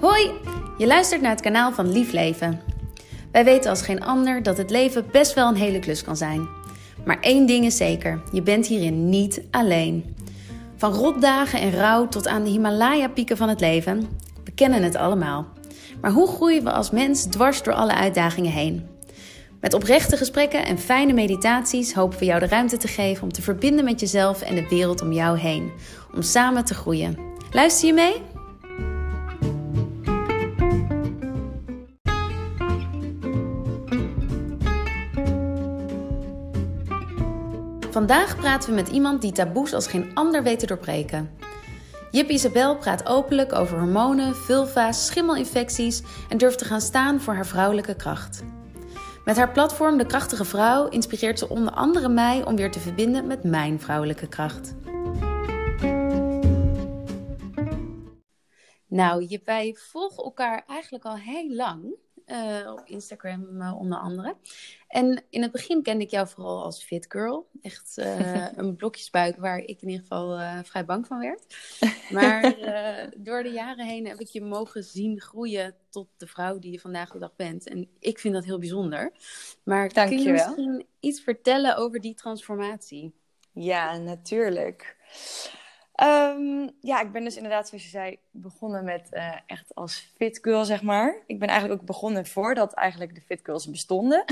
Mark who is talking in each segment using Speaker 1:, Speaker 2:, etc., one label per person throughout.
Speaker 1: Hoi, je luistert naar het kanaal van Lief Leven. Wij weten als geen ander dat het leven best wel een hele klus kan zijn. Maar één ding is zeker, je bent hierin niet alleen. Van rotdagen en rouw tot aan de Himalaya-pieken van het leven, we kennen het allemaal. Maar hoe groeien we als mens dwars door alle uitdagingen heen? Met oprechte gesprekken en fijne meditaties hopen we jou de ruimte te geven om te verbinden met jezelf en de wereld om jou heen. Om samen te groeien. Luister je mee? Vandaag praten we met iemand die taboes als geen ander weet te doorbreken. Jip Isabel praat openlijk over hormonen, vulva's, schimmelinfecties en durft te gaan staan voor haar vrouwelijke kracht. Met haar platform De Krachtige Vrouw inspireert ze onder andere mij om weer te verbinden met mijn vrouwelijke kracht. Nou, Jip, wij volgen elkaar eigenlijk al heel lang. Uh, op Instagram uh, onder andere. En in het begin kende ik jou vooral als fit girl. Echt uh, een blokjesbuik waar ik in ieder geval vrij bang van werd. Maar door de jaren heen heb ik je mogen zien groeien tot de vrouw die je vandaag de dag bent. En ik vind dat heel bijzonder. Maar
Speaker 2: Dank
Speaker 1: kun je,
Speaker 2: je
Speaker 1: misschien iets vertellen over die transformatie?
Speaker 2: Ja, natuurlijk. Um, ja, ik ben dus inderdaad, zoals je zei, begonnen met uh, echt als fit girl, zeg maar. Ik ben eigenlijk ook begonnen voordat eigenlijk de fit girls bestonden.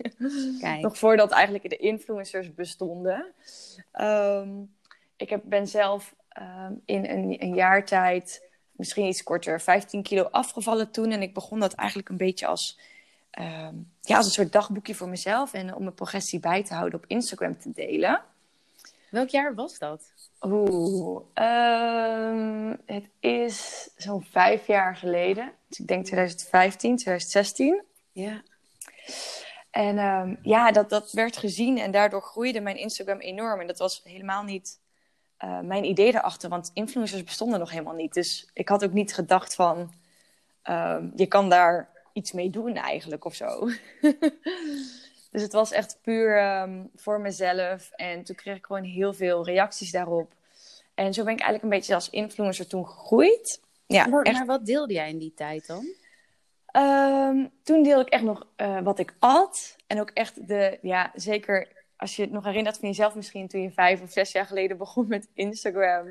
Speaker 1: Kijk.
Speaker 2: Nog voordat eigenlijk de influencers bestonden. Um, ik heb, ben zelf um, in een, een jaar tijd, misschien iets korter, 15 kilo afgevallen toen. En ik begon dat eigenlijk een beetje als, ja, als een soort dagboekje voor mezelf. En om mijn progressie bij te houden op Instagram te delen.
Speaker 1: Welk jaar was dat?
Speaker 2: Oeh, um, het is zo'n vijf jaar geleden. Dus ik denk 2015, 2016.
Speaker 1: Ja.
Speaker 2: En um, ja, dat, dat werd gezien en daardoor groeide mijn Instagram enorm. En dat was helemaal niet uh, mijn idee erachter, want influencers bestonden nog helemaal niet. Dus ik had ook niet gedacht van, um, je kan daar iets mee doen eigenlijk of zo. Dus het was echt puur um, voor mezelf. En toen kreeg ik gewoon heel veel reacties daarop. En zo ben ik eigenlijk een beetje als influencer toen gegroeid. Ja,
Speaker 1: maar,
Speaker 2: echt.
Speaker 1: maar wat deelde jij in die tijd dan?
Speaker 2: Um, toen deelde ik echt nog uh, wat ik at. En ook echt de, ja, zeker als je het nog herinnert van jezelf misschien toen je vijf of zes jaar geleden begon met Instagram.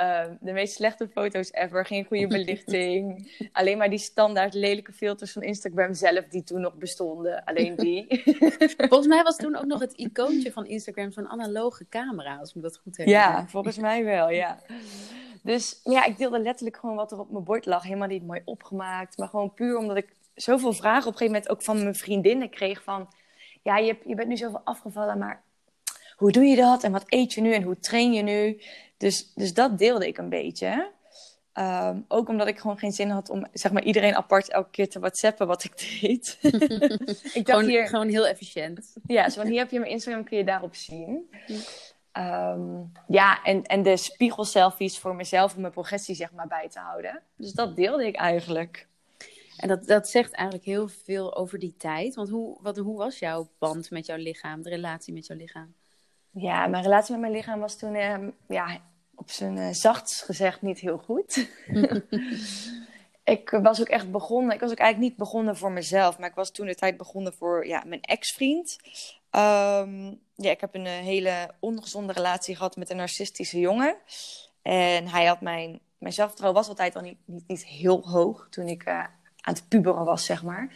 Speaker 2: Uh, de meest slechte foto's ever, geen goede belichting. Alleen maar die standaard lelijke filters van Instagram zelf die toen nog bestonden. Alleen die.
Speaker 1: volgens mij was toen ook nog het icoontje van Instagram zo'n analoge camera, als ik dat goed herinner.
Speaker 2: Ja, volgens mij wel, ja. Dus ja, ik deelde letterlijk gewoon wat er op mijn bord lag. Helemaal niet mooi opgemaakt. Maar gewoon puur omdat ik zoveel vragen op een gegeven moment ook van mijn vriendinnen kreeg van ja, je, je bent nu zoveel afgevallen, maar hoe doe je dat? En wat eet je nu? En hoe train je nu? Dus, dus dat deelde ik een beetje. Um, ook omdat ik gewoon geen zin had om zeg maar, iedereen apart elke keer te whatsappen wat ik deed.
Speaker 1: ik dacht gewoon, hier, gewoon heel efficiënt.
Speaker 2: Ja, zo van hier heb je mijn Instagram, kun je daarop zien. Um, ja, en, en de spiegelselfies voor mezelf om mijn progressie zeg maar, bij te houden. Dus dat deelde ik eigenlijk.
Speaker 1: En dat, dat zegt eigenlijk heel veel over die tijd. Want hoe, wat, hoe was jouw band met jouw lichaam, de relatie met jouw lichaam?
Speaker 2: Ja, mijn relatie met mijn lichaam was toen uh, ja, op zijn uh, zachtst gezegd niet heel goed. ik was ook echt begonnen, ik was ook eigenlijk niet begonnen voor mezelf, maar ik was toen de tijd begonnen voor ja, mijn ex-vriend. Um, ja, ik heb een uh, hele ongezonde relatie gehad met een narcistische jongen. En hij had mijn, mijn zelfvertrouwen was altijd al niet, niet, niet heel hoog toen ik aan het puberen was, zeg maar.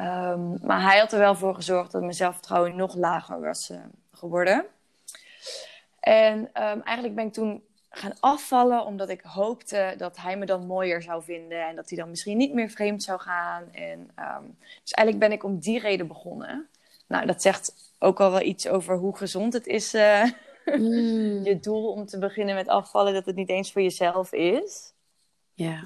Speaker 2: Um, maar hij had er wel voor gezorgd dat mijn zelfvertrouwen nog lager was uh, geworden. En um, eigenlijk ben ik toen gaan afvallen omdat ik hoopte dat hij me dan mooier zou vinden en dat hij dan misschien niet meer vreemd zou gaan. En, um, dus eigenlijk ben ik om die reden begonnen. Nou, dat zegt ook al wel iets over hoe gezond het is uh, Mm. je doel om te beginnen met afvallen, dat het niet eens voor jezelf is.
Speaker 1: Ja.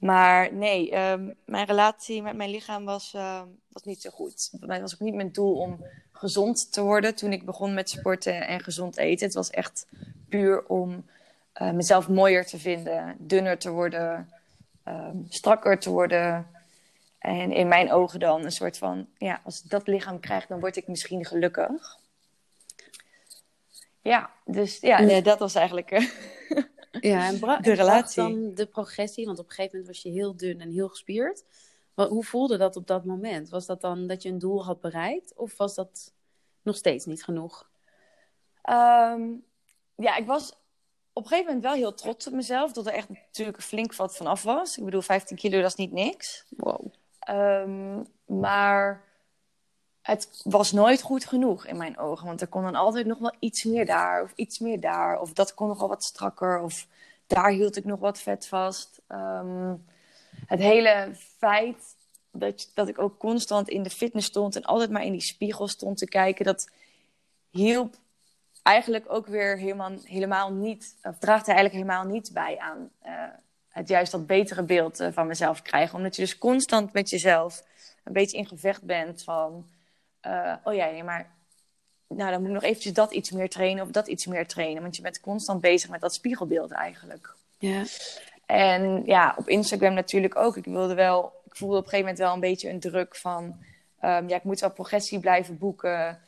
Speaker 2: Maar nee, ehm, mijn relatie met mijn lichaam was, uh, was niet zo goed. Mij was ook niet mijn doel om gezond te worden toen ik begon met sporten en gezond eten. Het was echt puur om uh, mezelf mooier te vinden, dunner te worden, um, strakker te worden. En in mijn ogen dan een soort van, ja, als ik dat lichaam krijg, dan word ik misschien gelukkig. Ja, dus ja, nee, dat was eigenlijk uh,
Speaker 1: ja, en de relatie. dan de progressie, want op een gegeven moment was je heel dun en heel gespierd. Hoe voelde dat op dat moment? Was dat dan dat je een doel had bereikt of was dat nog steeds niet genoeg?
Speaker 2: Um, ja, ik was op een gegeven moment wel heel trots op mezelf. Dat er echt natuurlijk flink wat vanaf was. Ik bedoel, 15 kilo, dat is niet niks.
Speaker 1: Wow.
Speaker 2: Um, maar het was nooit goed genoeg in mijn ogen. Want er kon dan altijd nog wel iets meer daar of iets meer daar. Of dat kon nog wel wat strakker. Of daar hield ik nog wat vet vast. Um, het hele feit dat, dat ik ook constant in de fitness stond en altijd maar in die spiegel stond te kijken, dat hielp eigenlijk ook weer helemaal, helemaal niet, of draagt eigenlijk helemaal niet bij aan uh, het juist dat betere beeld uh, van mezelf krijgen. Omdat je dus constant met jezelf een beetje in gevecht bent van, uh, oh ja, nee, maar nou, dan moet ik nog eventjes dat iets meer trainen of dat iets meer trainen. Want je bent constant bezig met dat spiegelbeeld eigenlijk.
Speaker 1: Ja.
Speaker 2: En ja, op Instagram natuurlijk ook. Ik wilde wel, ik voelde op een gegeven moment wel een beetje een druk van, um, ja, ik moet wel progressie blijven boeken.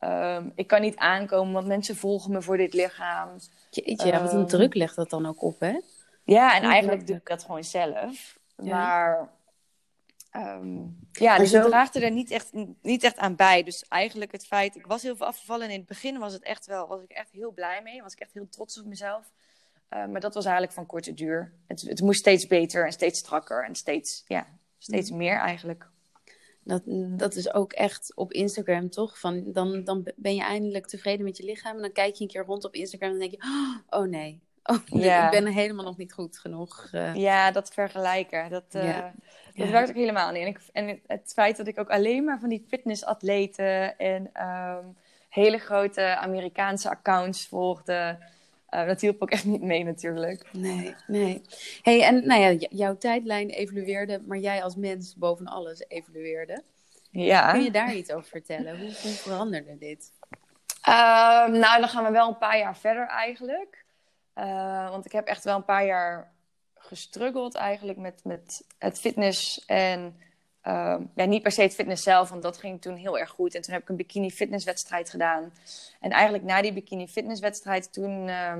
Speaker 2: Um, ik kan niet aankomen, want mensen volgen me voor dit lichaam.
Speaker 1: Jeetje, ja, wat een ehm, druk legt dat dan ook op, hè?
Speaker 2: Ja, en eigenlijk doe ik dat gewoon zelf. Maar um, ja, dus zo... het er niet echt, niet echt aan bij. Dus eigenlijk het feit, ik was heel veel afgevallen. En in het begin was het echt wel, was ik echt heel blij mee. Was ik echt heel trots op mezelf. Uh, maar dat was eigenlijk van korte duur. Het, het moest steeds beter en steeds strakker en steeds, ja, steeds mm. meer eigenlijk.
Speaker 1: Dat, dat is ook echt op Instagram, toch? Van, dan, dan ben je eindelijk tevreden met je lichaam. En dan kijk je een keer rond op Instagram en denk je... Oh nee, oh, nee ik ben helemaal nog niet goed genoeg.
Speaker 2: Uh... Ja, dat vergelijken. Dat, uh, ja. Dat werkt ook helemaal niet. En, ik, en, het feit dat ik ook alleen maar van die fitnessatleten... en um, hele grote Amerikaanse accounts volgde... Uh, dat hielp ook echt niet mee natuurlijk.
Speaker 1: Nee, nee. Hey, en nou ja, jouw tijdlijn evolueerde, maar jij als mens boven alles evolueerde.
Speaker 2: Ja.
Speaker 1: Kun je daar iets over vertellen? Hoe, hoe veranderde dit?
Speaker 2: Uh, nou, dan gaan we wel een paar jaar verder eigenlijk. Uh, want ik heb echt wel een paar jaar gestruggeld eigenlijk met, met het fitness en uh, ja, niet per se het fitness zelf, want dat ging toen heel erg goed. En toen heb ik een bikini fitnesswedstrijd gedaan. En eigenlijk na die bikini fitnesswedstrijd, toen, uh,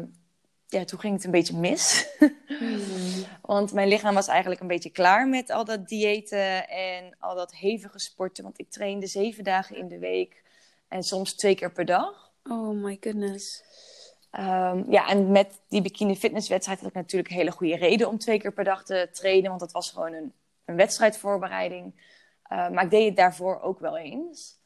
Speaker 2: ja, toen ging het een beetje mis. Hmm. want mijn lichaam was eigenlijk een beetje klaar met al dat diëten en al dat hevige sporten. Want ik trainde zeven dagen in de week en soms twee keer per dag.
Speaker 1: Oh my goodness.
Speaker 2: Um, ja, en met die bikini fitnesswedstrijd had ik natuurlijk een hele goede reden om twee keer per dag te trainen. Want dat was gewoon een een wedstrijdvoorbereiding. Uh, maar ik deed het daarvoor ook wel eens.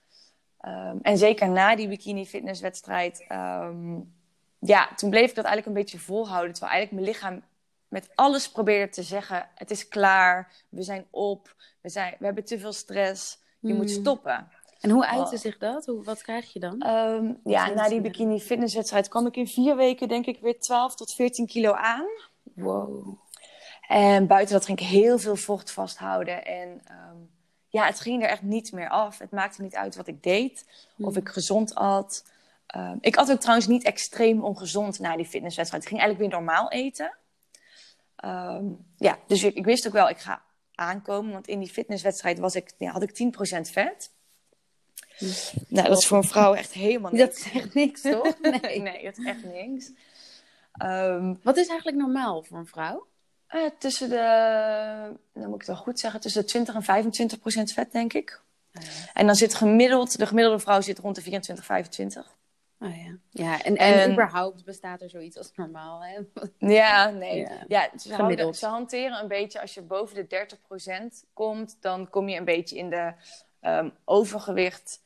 Speaker 2: Um, en zeker na die bikini fitnesswedstrijd, um, ja, toen bleef ik dat eigenlijk een beetje volhouden. Terwijl eigenlijk mijn lichaam met alles probeerde te zeggen: het is klaar, we zijn op, we, zijn, we hebben te veel stress, je moet hmm. stoppen.
Speaker 1: En hoe uitte zich dat? Hoe, wat krijg je dan?
Speaker 2: Um, ja, na die bikini fitnesswedstrijd kwam ik in vier weken denk ik weer 12 tot 14 kilo aan.
Speaker 1: Wow.
Speaker 2: En buiten dat ging ik heel veel vocht vasthouden. En um, ja, het ging er echt niet meer af. Het maakte niet uit wat ik deed. Of ik gezond at. Um, ik at ook trouwens niet extreem ongezond na die fitnesswedstrijd. Ik ging eigenlijk weer normaal eten. Um, ja, dus ik, ik, wist ook wel, ik ga aankomen. Want in die fitnesswedstrijd was ik, ja, had ik 10% vet. Nou, dat is voor een vrouw echt helemaal niks.
Speaker 1: Dat is echt niks, toch?
Speaker 2: Nee, nee dat is echt niks.
Speaker 1: Wat is eigenlijk normaal voor een vrouw?
Speaker 2: Uh, tussen de, dan moet ik het wel goed zeggen, tussen de 20 en 25 procent vet, denk ik. Ah, en dan zit gemiddeld, de gemiddelde vrouw zit rond de 24, 25.
Speaker 1: Oh ja, ja en, en, überhaupt bestaat er zoiets als normaal, hè?
Speaker 2: Ja, nee. Ja, ja ze, houden, ze, hanteren een beetje, als je boven de 30 procent komt, dan kom je een beetje in de um, overgewicht.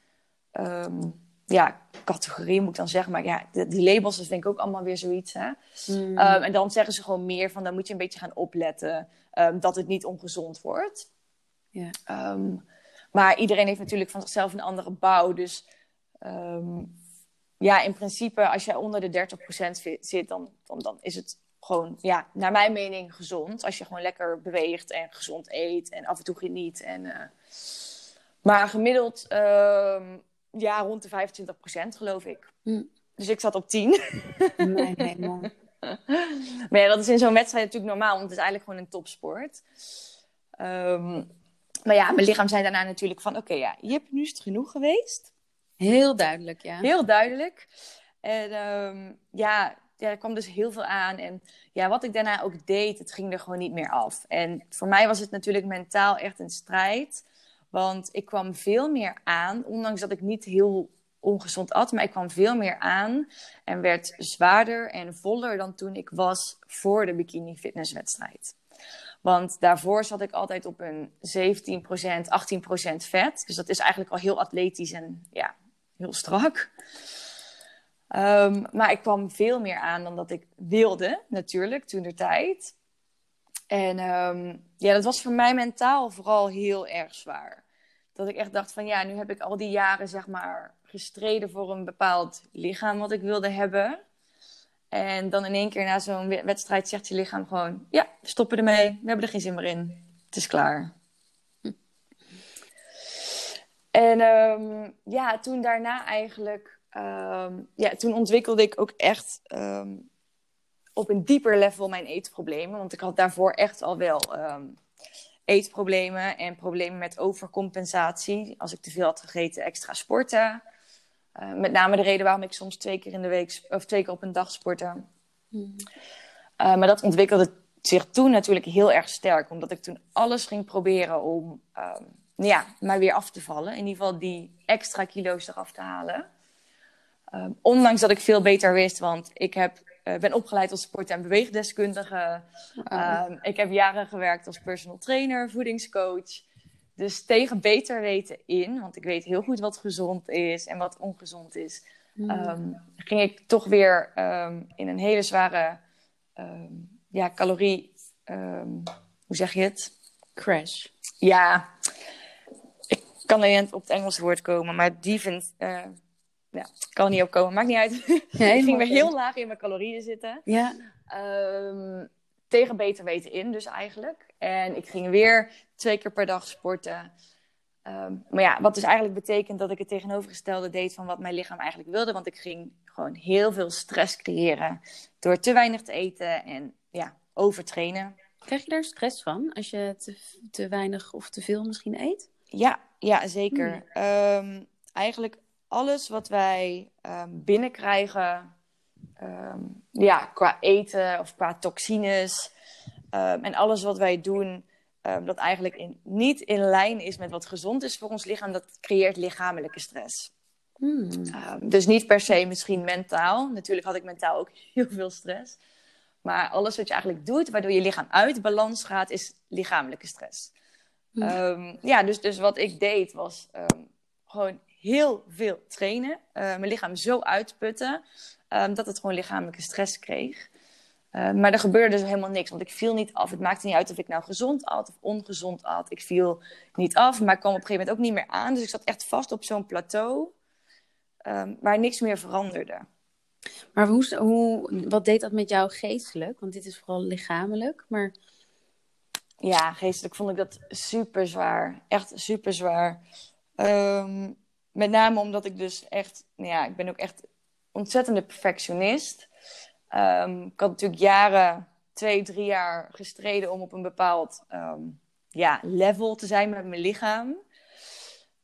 Speaker 2: Um, ja, categorie moet ik dan zeggen. Maar ja, die labels, dat vind ik ook allemaal weer zoiets. Hè? Hmm. Um, en dan zeggen ze gewoon meer van, dan moet je een beetje gaan opletten um, dat het niet ongezond wordt.
Speaker 1: Ja.
Speaker 2: Um, maar iedereen heeft natuurlijk van zichzelf een andere bouw. Dus ja, in principe, als jij onder de 30% zit, dan, dan, dan is het gewoon, ja, naar mijn mening gezond. Als je gewoon lekker beweegt en gezond eet en af en toe geniet. En, uh... maar gemiddeld, ja, rond de 25% geloof ik. Hm. Dus ik zat op 10.
Speaker 1: Nee, nee, man.
Speaker 2: maar ja, dat is in zo'n wedstrijd natuurlijk normaal, want het is eigenlijk gewoon een topsport. Um, maar ja, mijn lichaam zei daarna natuurlijk van... oké, ja, je hebt nu is het genoeg geweest.
Speaker 1: Heel duidelijk, ja.
Speaker 2: Heel duidelijk. En um, ja, ja, er kwam dus heel veel aan. En ja, wat ik daarna ook deed, het ging er gewoon niet meer af. En voor mij was het natuurlijk mentaal echt een strijd. Want ik kwam veel meer aan, ondanks dat ik niet heel ongezond at, maar ik kwam veel meer aan en werd zwaarder en voller dan toen ik was voor de bikini fitnesswedstrijd. Want daarvoor zat ik altijd op een 17%, 18% vet. Dus dat is eigenlijk al heel atletisch en ja, heel strak. Um, maar ik kwam veel meer aan dan dat ik wilde, natuurlijk, toen de tijd. En um, ja, dat was voor mij mentaal vooral heel erg zwaar. Dat ik echt dacht van ja, nu heb ik al die jaren zeg maar gestreden voor een bepaald lichaam wat ik wilde hebben. En dan in één keer na zo'n wedstrijd zegt je lichaam gewoon: Ja, stoppen ermee. We hebben er geen zin meer in. Het is klaar. En um, ja, toen daarna eigenlijk, um, ja, toen ontwikkelde ik ook echt um, op een dieper level mijn eetproblemen. Want ik had daarvoor echt al wel eetproblemen en problemen met overcompensatie. Als ik te veel had gegeten, extra sporten. Uh, met name de reden waarom ik soms twee keer in de week of twee keer op een dag sportte. Hmm. Uh, maar dat ontwikkelde zich toen natuurlijk heel erg sterk, omdat ik toen alles ging proberen om um, ja, maar weer af te vallen. In ieder geval die extra kilo's eraf te halen. Um, ondanks dat ik veel beter wist, want ik heb, uh, ben opgeleid als sport- en beweegdeskundige. Wow. Um, ik heb jaren gewerkt als personal trainer, voedingscoach. Dus tegen beter weten in, want ik weet heel goed wat gezond is en wat ongezond is, mm. um, ging ik toch weer um, in een hele zware ja, calorie. hoe zeg je het?
Speaker 1: Crash.
Speaker 2: Ja, ik kan alleen op het Engelse woord komen, maar die vindt. Uh, ja, kan er niet op komen, maakt niet uit. Nee, ik ging weer heel laag in mijn calorieën zitten.
Speaker 1: Ja.
Speaker 2: tegen beter weten in, dus eigenlijk. En ik ging weer twee keer per dag sporten. Um, maar ja, wat dus eigenlijk betekent dat ik het tegenovergestelde deed van wat mijn lichaam eigenlijk wilde. Want ik ging gewoon heel veel stress creëren door te weinig te eten en ja, overtrainen.
Speaker 1: Krijg je daar stress van als je te, te weinig of te veel misschien eet?
Speaker 2: Ja, ja zeker. Hmm. Um, eigenlijk alles wat wij um, binnenkrijgen, ja, qua eten of qua toxines en alles wat wij doen dat eigenlijk in, niet in lijn is met wat gezond is voor ons lichaam, dat creëert lichamelijke stress. Hmm. Dus niet per se misschien mentaal. Natuurlijk had ik mentaal ook heel veel stress. Maar alles wat je eigenlijk doet, waardoor je lichaam uit balans gaat, is lichamelijke stress. Hmm. Ja, dus, dus wat ik deed was gewoon heel veel trainen. Uh, mijn lichaam zo uitputten dat het gewoon lichamelijke stress kreeg. Uh, maar er gebeurde dus helemaal niks, want ik viel niet af. Het maakte niet uit of ik nou gezond at of ongezond at. Ik viel niet af, maar ik kwam op een gegeven moment ook niet meer aan. Dus ik zat echt vast op zo'n plateau um, waar niks meer veranderde.
Speaker 1: Maar hoe, hoe, wat deed dat met jou geestelijk? Want dit is vooral lichamelijk, maar...
Speaker 2: Ja, geestelijk vond ik dat super zwaar. Echt super zwaar. Um, met name omdat ik dus echt... Nou ja, ik ben ook echt ontzettende perfectionist... Um, ik had natuurlijk jaren, twee, drie jaar gestreden om op een bepaald um, ja, level te zijn met mijn lichaam.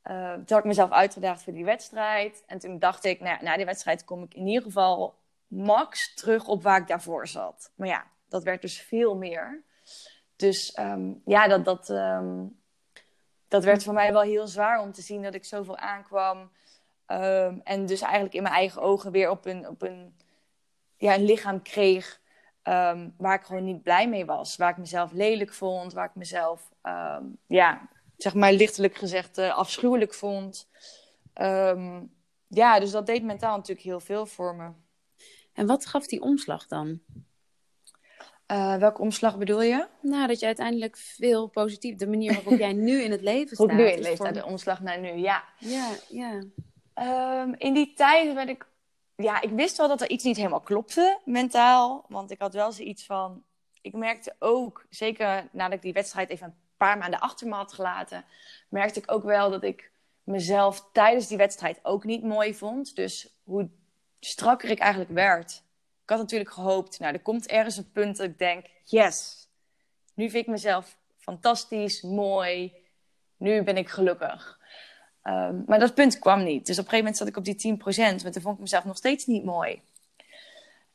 Speaker 2: Uh, toen had ik mezelf uitgedaagd voor die wedstrijd. En toen dacht ik, nou, na die wedstrijd kom ik in ieder geval max terug op waar ik daarvoor zat. Maar ja, dat werd dus veel meer. Dus ja, dat, dat, dat werd voor mij wel heel zwaar om te zien dat ik zoveel aankwam. en dus eigenlijk in mijn eigen ogen weer op een, op een ja, een lichaam kreeg um, waar ik gewoon niet blij mee was. Waar ik mezelf lelijk vond, waar ik mezelf, um, ja, zeg maar lichtelijk gezegd, uh, afschuwelijk vond. Ja, dus dat deed mentaal natuurlijk heel veel voor me.
Speaker 1: En wat gaf die omslag dan?
Speaker 2: Uh, welke omslag bedoel je?
Speaker 1: Nou, dat je uiteindelijk veel positief, de manier waarop jij nu in het leven staat.
Speaker 2: Hoe nu in het leven staat, de omslag naar nu, ja.
Speaker 1: Ja, ja.
Speaker 2: Um, in die tijd werd ik ja, ik wist wel dat er iets niet helemaal klopte mentaal. Want ik had wel zoiets van. Ik merkte ook, zeker nadat ik die wedstrijd even een paar maanden achter me had gelaten, merkte ik ook wel dat ik mezelf tijdens die wedstrijd ook niet mooi vond. Dus hoe strakker ik eigenlijk werd. Ik had natuurlijk gehoopt, nou, er komt ergens een punt dat ik denk, yes, nu vind ik mezelf fantastisch, mooi, nu ben ik gelukkig. Um, maar dat punt kwam niet. Dus op een gegeven moment zat ik op die 10%, maar toen vond ik mezelf nog steeds niet mooi.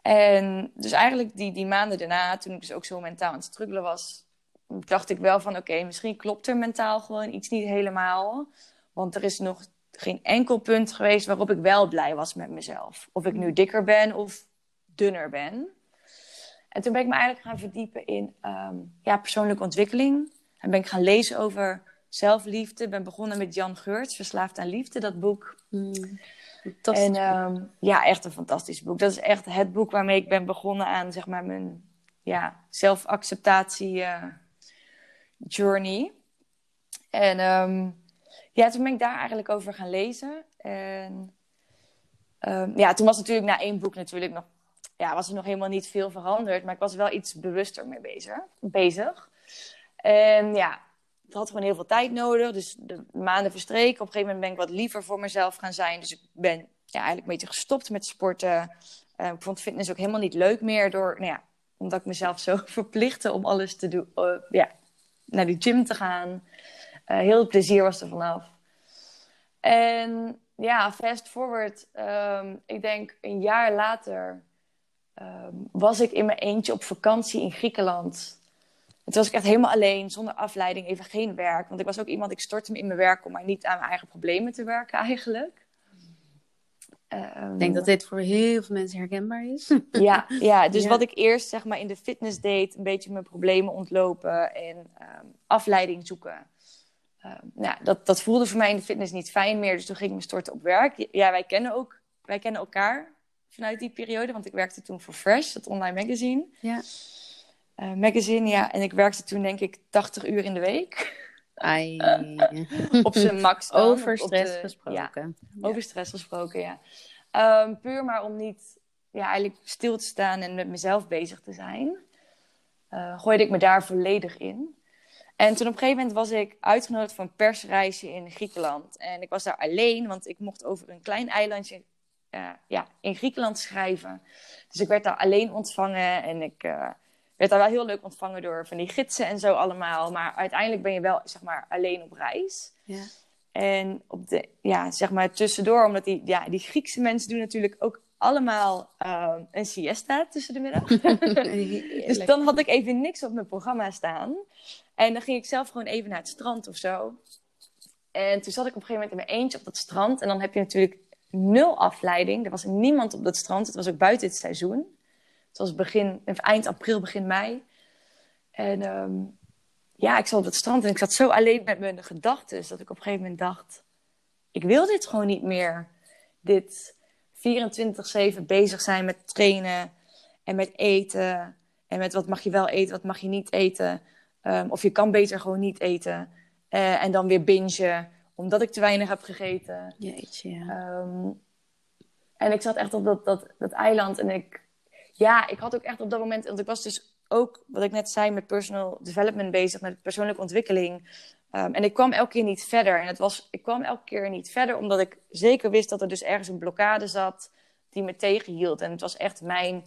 Speaker 2: En dus eigenlijk die, die maanden daarna, toen ik dus ook zo mentaal aan het struggelen was, dacht ik wel van oké, misschien klopt er mentaal gewoon iets niet helemaal. Want er is nog geen enkel punt geweest waarop ik wel blij was met mezelf. Of ik nu dikker ben of dunner ben. En toen ben ik me eigenlijk gaan verdiepen in um, ja, persoonlijke ontwikkeling. En ben ik gaan lezen over zelfliefde. Ben begonnen met Jan Geurts, Verslaafd aan Liefde, dat boek. Mm, en um, ja, echt een fantastisch boek. Dat is echt het boek waarmee ik ben begonnen aan zeg maar, mijn ja, zelfacceptatie uh, journey. En um, ja, toen ben ik daar eigenlijk over gaan lezen. En um, ja, toen was natuurlijk na één boek natuurlijk nog, ja, was er nog helemaal niet veel veranderd. Maar ik was wel iets bewuster mee bezig. bezig. En ja, het had gewoon heel veel tijd nodig. Dus de maanden verstreken. Op een gegeven moment ben ik wat liever voor mezelf gaan zijn. Dus ik ben ja, eigenlijk een beetje gestopt met sporten. Uh, ik vond fitness ook helemaal niet leuk meer. Door, nou ja, omdat ik mezelf zo verplichtte om alles te doen. Uh, ja, naar die gym te gaan. Uh, heel plezier was er vanaf. En ja, fast forward. Um, ik denk een jaar later um, was ik in mijn eentje op vakantie in Griekenland. toen was ik echt helemaal alleen, zonder afleiding, even geen werk. Want ik was ook iemand, ik stortte me in mijn werk om maar niet aan mijn eigen problemen te werken eigenlijk.
Speaker 1: Um, ik denk dat dit voor heel veel mensen herkenbaar is.
Speaker 2: Ja, ja dus ja. wat ik eerst zeg maar in de fitness deed, een beetje mijn problemen ontlopen en um, afleiding zoeken. Um, nou, dat, dat voelde voor mij in de fitness niet fijn meer, dus toen ging ik me storten op werk. Ja, wij kennen, ook, wij kennen elkaar vanuit die periode, want ik werkte toen voor Fresh, dat online magazine. Ja. Uh, magazine, ja. En ik werkte toen denk ik 80 uur in de week.
Speaker 1: Ai.
Speaker 2: op zijn max.
Speaker 1: Dan, over stress de, gesproken.
Speaker 2: Ja, over stress gesproken, ja. Um, puur maar om niet ja, eigenlijk stil te staan en met mezelf bezig te zijn. Uh, gooide ik me daar volledig in. En toen op een gegeven moment was ik uitgenodigd voor een persreisje in Griekenland. En ik was daar alleen, want ik mocht over een klein eilandje uh, ja, in Griekenland schrijven. Dus ik werd daar alleen ontvangen en ik uh, werd daar wel heel leuk ontvangen door van die gidsen en zo allemaal. Maar uiteindelijk ben je wel, zeg maar, alleen op reis. Ja. En op de, ja, zeg maar tussendoor, omdat die, ja, die Griekse mensen doen natuurlijk ook allemaal uh, een siesta tussen de middag. dus dan had ik even niks op mijn programma staan. En dan ging ik zelf gewoon even naar het strand of zo. En toen zat ik op een gegeven moment in mijn eentje op dat strand. En dan heb je natuurlijk nul afleiding. Er was niemand op dat strand. Het was ook buiten het seizoen. Het was begin, eind april, begin mei. En um, ja, ik zat op dat strand en ik zat zo alleen met mijn gedachten. Dat ik op een gegeven moment dacht: ik wil dit gewoon niet meer. Dit 24-7 bezig zijn met trainen en met eten. En met wat mag je wel eten, wat mag je niet eten. Um, of je kan beter gewoon niet eten. Uh, en dan weer bingen, omdat ik te weinig heb gegeten.
Speaker 1: Jeetje, ja. Um,
Speaker 2: en ik zat echt op dat, dat, dat eiland en ik... Ja, ik had ook echt op dat moment... Want ik was dus ook, wat ik net zei, met personal development bezig. Met persoonlijke ontwikkeling. Um, en ik kwam elke keer niet verder. En het was, ik kwam elke keer niet verder, omdat ik zeker wist dat er dus ergens een blokkade zat die me tegenhield. En het was echt mijn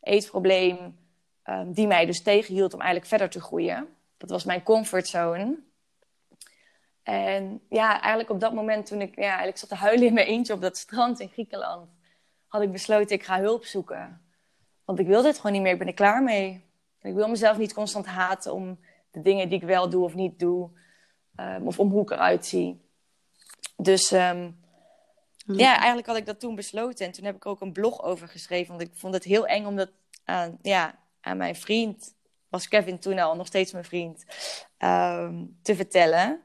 Speaker 2: eetprobleem um, die mij dus tegenhield om eigenlijk verder te groeien. Dat was mijn comfortzone. En ja, eigenlijk op dat moment toen ik, ja, eigenlijk zat te huilen in mijn eentje op dat strand in Griekenland, had ik besloten, ik ga hulp zoeken. Want ik wil dit gewoon niet meer, ik ben er klaar mee. Ik wil mezelf niet constant haten om de dingen die ik wel doe of niet doe. Um, of om hoe ik eruit zie. Dus um, ja, eigenlijk had ik dat toen besloten. En toen heb ik er ook een blog over geschreven. Want ik vond het heel eng om dat aan, ja, aan mijn vriend, was Kevin toen al nog steeds mijn vriend, um, te vertellen.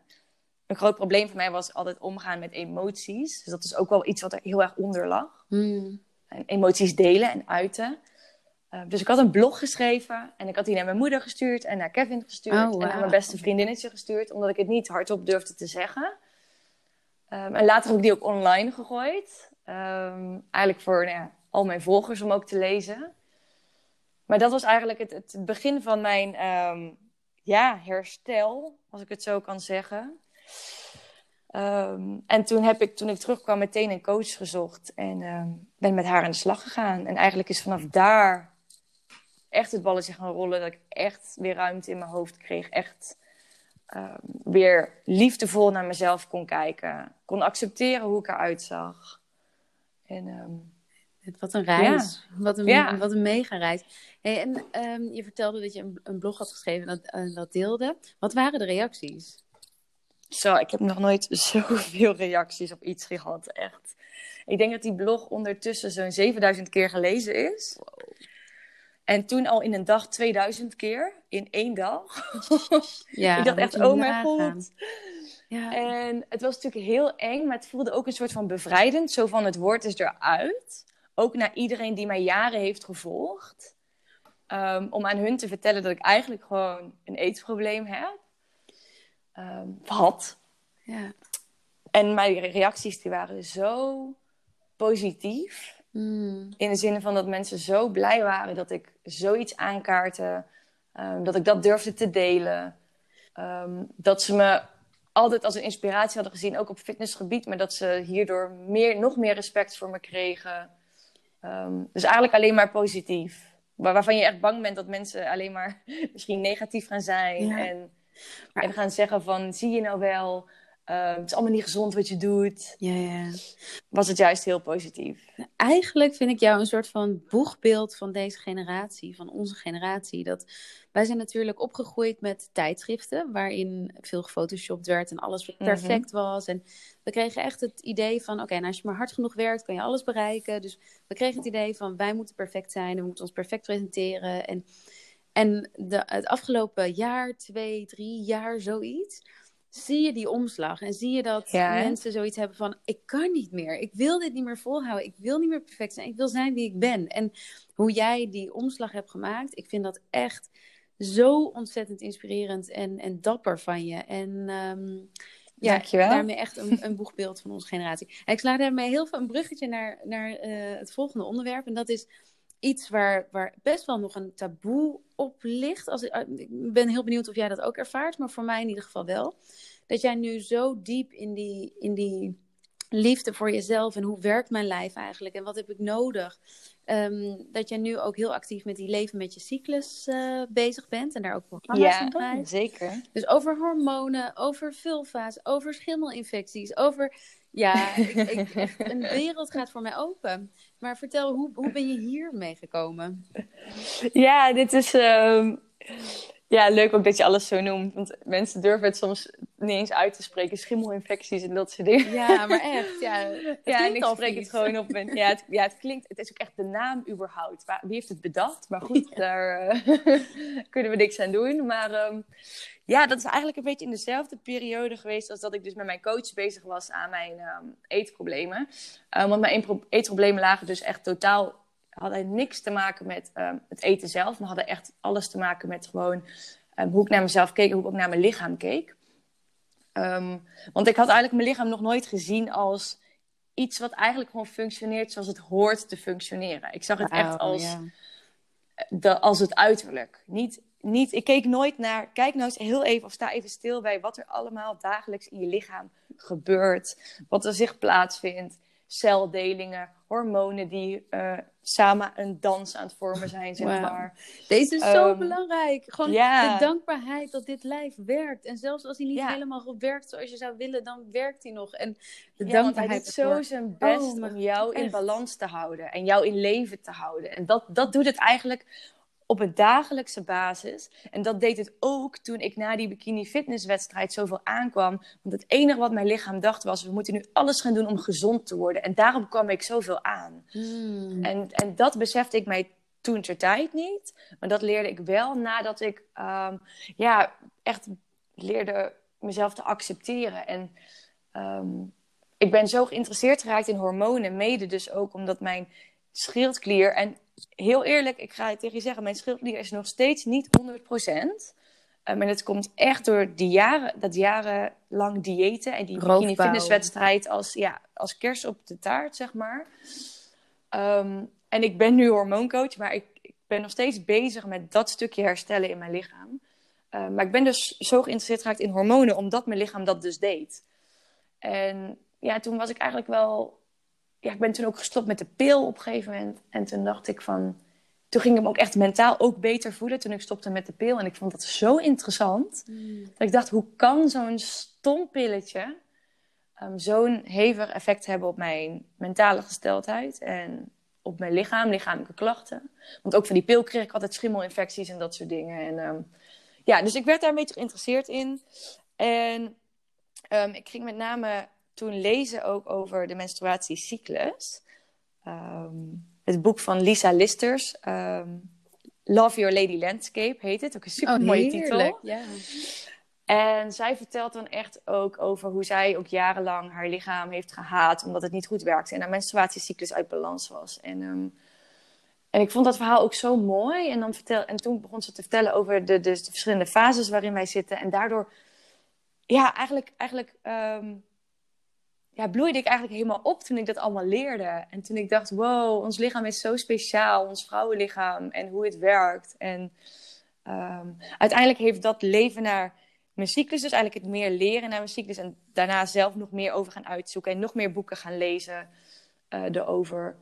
Speaker 2: Een groot probleem voor mij was altijd omgaan met emoties. Dus dat is ook wel iets wat er heel erg onder lag.
Speaker 1: Mm.
Speaker 2: En emoties delen en uiten. Uh, dus ik had een blog geschreven en ik had die naar mijn moeder gestuurd en naar Kevin gestuurd
Speaker 1: oh, wow.
Speaker 2: en naar mijn beste vriendinnetje gestuurd, omdat ik het niet hardop durfde te zeggen. Um, en later heb ik die ook online gegooid. Ehm, eigenlijk voor nou ja, al mijn volgers om ook te lezen. Maar dat was eigenlijk het, het begin van mijn ehm, ja, herstel, als ik het zo kan zeggen. Ehm, en toen heb ik, toen ik terugkwam, meteen een coach gezocht en ben met haar aan de slag gegaan. En eigenlijk is vanaf daar echt het balletje gaan rollen, dat ik echt weer ruimte in mijn hoofd kreeg. Echt weer liefdevol naar mezelf kon kijken, kon accepteren hoe ik eruit zag. En,
Speaker 1: wat een reis. Wat, een, wat een mega reis. Hey, en je vertelde dat je een, een blog had geschreven en dat, uh, dat deelde. Wat waren de reacties?
Speaker 2: Zo, ik heb nog nooit zoveel reacties op iets gehad, echt. Ik denk dat die blog ondertussen zo'n 7000 keer gelezen is. En toen al in een dag 2000 keer, in één dag. Ja, ik dacht echt, oh mijn god. Ja. En het was natuurlijk heel eng, maar het voelde ook een soort van bevrijdend. Zo van het woord is eruit. Ook naar iedereen die mij jaren heeft gevolgd. Um, om aan hun te vertellen dat ik eigenlijk gewoon een eetprobleem heb. Um, had. Ja. En mijn reacties die waren zo positief. Mm. In de zin van dat mensen zo blij waren dat ik zoiets aankaartte. Um, dat ik dat durfde te delen. dat ze me altijd als een inspiratie hadden gezien, ook op fitnessgebied, maar dat ze hierdoor meer, nog meer respect voor me kregen. Ehm, dus eigenlijk alleen maar positief. Waar, waarvan je echt bang bent dat mensen alleen maar misschien negatief gaan zijn. En, en gaan zeggen van, zie je nou wel, uh, het is allemaal niet gezond wat je doet. Ja, ja. Was het juist heel positief.
Speaker 1: Eigenlijk vind ik jou een soort van boegbeeld van deze generatie, van onze generatie. Dat wij zijn natuurlijk opgegroeid met tijdschriften waarin veel gefotoshopt werd en alles mhm. perfect was. En we kregen echt het idee van, oké, nou als je maar hard genoeg werkt, kan je alles bereiken. Dus we kregen het idee van, wij moeten perfect zijn, we moeten ons perfect presenteren. En, en de, het afgelopen jaar, twee, drie jaar, zoiets zie je die omslag en zie je dat mensen zoiets hebben van: ik kan niet meer, ik wil dit niet meer volhouden, ik wil niet meer perfect zijn, ik wil zijn wie ik ben. En hoe jij die omslag hebt gemaakt, ik vind dat echt zo ontzettend inspirerend en, en dapper van je. En um, ja, Dankjewel. daarmee echt een, een boegbeeld van onze generatie. En ik sla daarmee heel veel een bruggetje naar, naar uh, het volgende onderwerp. En dat is iets waar, waar best wel nog een taboe op ligt. Als, ik ben heel benieuwd of jij dat ook ervaart, maar voor mij in ieder geval wel. Dat jij nu zo diep in die, in die liefde voor jezelf en hoe werkt mijn lijf eigenlijk en wat heb ik nodig. Um, dat jij nu ook heel actief met die leven met je cyclus uh, bezig bent en daar ook programma's ja.
Speaker 2: Ja, zeker.
Speaker 1: Dus over hormonen, over vulva's, over schimmelinfecties, over... Ja, ik, ik, een wereld gaat voor mij open. Maar vertel, hoe, hoe ben je hier meegekomen?
Speaker 2: Ja, dit is... Uh, ja, leuk ook dat je alles zo noemt. Want mensen durven het soms niet eens uit te spreken. Schimmelinfecties en dat soort dingen.
Speaker 1: Ja, maar echt. Ja,
Speaker 2: ja en ik spreek het gewoon op. Ja, het, ja, het klinkt... Het is ook echt de naam überhaupt. Wie heeft het bedacht? Maar goed, daar uh, kunnen we niks aan doen. Maar um, ja, dat is eigenlijk een beetje in dezelfde periode geweest... als dat ik dus met mijn coach bezig was aan mijn um, eetproblemen. Um, want mijn eetproblemen lagen dus echt totaal hadden niks te maken met um, het eten zelf, maar hadden echt alles te maken met gewoon um, hoe ik naar mezelf keek en hoe ik ook naar mijn lichaam keek. Want ik had eigenlijk mijn lichaam nog nooit gezien als iets wat eigenlijk gewoon functioneert zoals het hoort te functioneren. Ik zag het echt als, de, als het uiterlijk. Niet, niet, ik keek nooit naar, kijk nou eens heel even of sta even stil bij wat er allemaal dagelijks in je lichaam gebeurt. Wat er zich plaatsvindt celdelingen, hormonen die uh, samen een dans aan het vormen zijn, zeg maar.
Speaker 1: Deze is zo ehm, belangrijk. Gewoon de dankbaarheid dat dit lijf werkt. En zelfs als hij niet helemaal werkt zoals je zou willen, dan werkt hij nog. En de dankbaarheid.
Speaker 2: doet zo zijn best oh, om jou in balans te houden en jou in leven te houden. En dat, dat doet het eigenlijk op een dagelijkse basis. En dat deed het ook toen ik na die bikini fitnesswedstrijd zoveel aankwam. Want het enige wat mijn lichaam dacht was, we moeten nu alles gaan doen om gezond te worden. En daarom kwam ik zoveel aan. Hmm. En, en dat besefte ik mij toen ter tijd niet. Maar dat leerde ik wel nadat ik um, ja, echt leerde mezelf te accepteren. En um, ik ben zo geïnteresseerd geraakt in hormonen. Mede dus ook omdat mijn schildklier... En heel eerlijk, ik ga het tegen je zeggen, mijn schildklier is nog steeds niet 100%. Um, en het komt echt door die jaren, dat jarenlang diëten en die bikini fitnesswedstrijd als, ja, als kers op de taart, zeg maar. Um, en ik ben nu hormooncoach, maar ik, ik, ben nog steeds bezig met dat stukje herstellen in mijn lichaam. Uh, maar ik ben dus zo geïnteresseerd geraakt in hormonen, omdat mijn lichaam dat dus deed. En ja, toen was ik eigenlijk wel... Ja, ik ben toen ook gestopt met de pil op een gegeven moment. En toen dacht ik van... Toen ging ik me ook echt mentaal ook beter voelen toen ik stopte met de pil. En ik vond dat zo interessant. Mm. Dat ik dacht, hoe kan zo'n stom pilletje... Um, zo'n hevig effect hebben op mijn mentale gesteldheid en op mijn lichaam, lichamelijke klachten. Want ook van die pil kreeg ik altijd schimmelinfecties en dat soort dingen. En, um, ja, dus ik werd daar een beetje geïnteresseerd in. En um, ik ging met name toen lezen ook over de menstruatiecyclus. Um, het boek van Lisa Listers. Love Your Lady Landscape heet het. Ook een super mooie oh, titel. Ja. En zij vertelt dan echt ook over hoe zij ook jarenlang haar lichaam heeft gehaat omdat het niet goed werkte en haar menstruatiecyclus uit balans was. En, um, en ik vond dat verhaal ook zo mooi. En, dan vertel, en toen begon ze te vertellen over de, de, de verschillende fases waarin wij zitten. En daardoor, ja, eigenlijk, eigenlijk um, ja, bloeide ik eigenlijk helemaal op toen ik dat allemaal leerde. En toen ik dacht, wow, ons lichaam is zo speciaal, ons vrouwenlichaam en hoe het werkt. En um, uiteindelijk heeft dat leven naar mijn cyclus dus eigenlijk het meer leren naar mijn cyclus. En daarna zelf nog meer over gaan uitzoeken. En nog meer boeken gaan lezen uh, erover.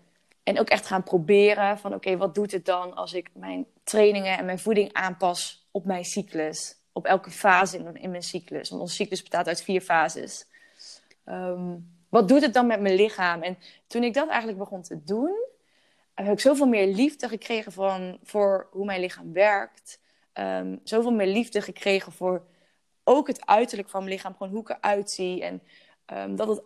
Speaker 2: En ook echt gaan proberen van oké, wat doet het dan als ik mijn trainingen en mijn voeding aanpas op mijn cyclus? Op elke fase in mijn cyclus. Want onze cyclus bestaat uit vier fases. Um, wat doet het dan met mijn lichaam? En toen ik dat eigenlijk begon te doen, heb ik zoveel meer liefde gekregen van, voor hoe mijn lichaam werkt. Um, zoveel meer liefde gekregen voor ook het uiterlijk van mijn lichaam, gewoon hoe ik eruit zie. En um, dat het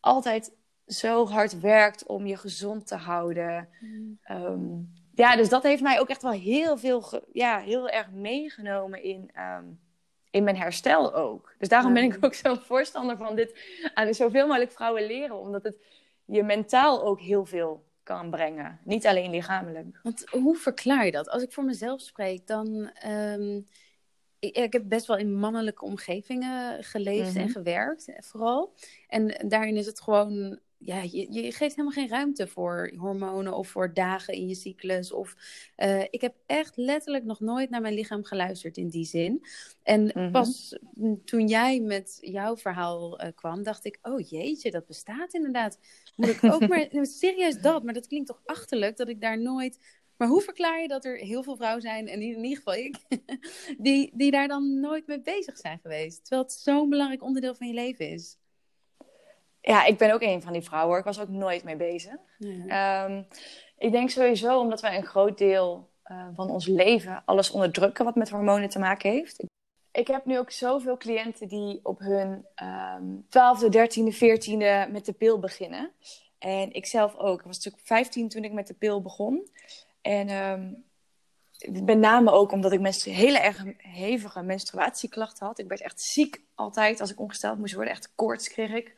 Speaker 2: altijd zo hard werkt om je gezond te houden. Mm. Um, ja, dus dat heeft mij ook echt wel heel veel, ja, heel erg meegenomen in, um, in mijn herstel ook. Dus daarom ben ik ook zo'n voorstander van dit aan zoveel mogelijk vrouwen leren, omdat het je mentaal ook heel veel kan brengen. Niet alleen lichamelijk.
Speaker 1: Want hoe verklaar je dat? Als ik voor mezelf spreek, dan ik, ik, heb best wel in mannelijke omgevingen geleefd en mhm. gewerkt, vooral. En daarin is het gewoon, ja, je, je, geeft helemaal geen ruimte voor hormonen of voor dagen in je cyclus. Of, uh, ik heb echt letterlijk nog nooit naar mijn lichaam geluisterd in die zin. En mhm. pas toen jij met jouw verhaal uh, kwam, dacht ik, oh jeetje, dat bestaat inderdaad. Moet ik ook maar, serieus dat, maar dat klinkt toch achterlijk dat ik daar nooit maar hoe verklaar je dat er heel veel vrouwen zijn, en in ieder geval ik, die, die daar dan nooit mee bezig zijn geweest? Terwijl het zo'n belangrijk onderdeel van je leven is.
Speaker 2: Ja, ik ben ook een van die vrouwen. Ik was ook nooit mee bezig. Ehm, ik denk sowieso omdat wij een groot deel uh, van ons leven alles onderdrukken wat met hormonen te maken heeft. Ik heb nu ook zoveel cliënten die op hun um, 12e, 13e, 14e met de pil beginnen. En ik zelf ook. Ik was natuurlijk 15 toen ik met de pil begon. En um, met name ook omdat ik hele erg hevige menstruatieklachten had. Ik werd echt ziek altijd als ik ongesteld moest worden. Echt koorts kreeg ik.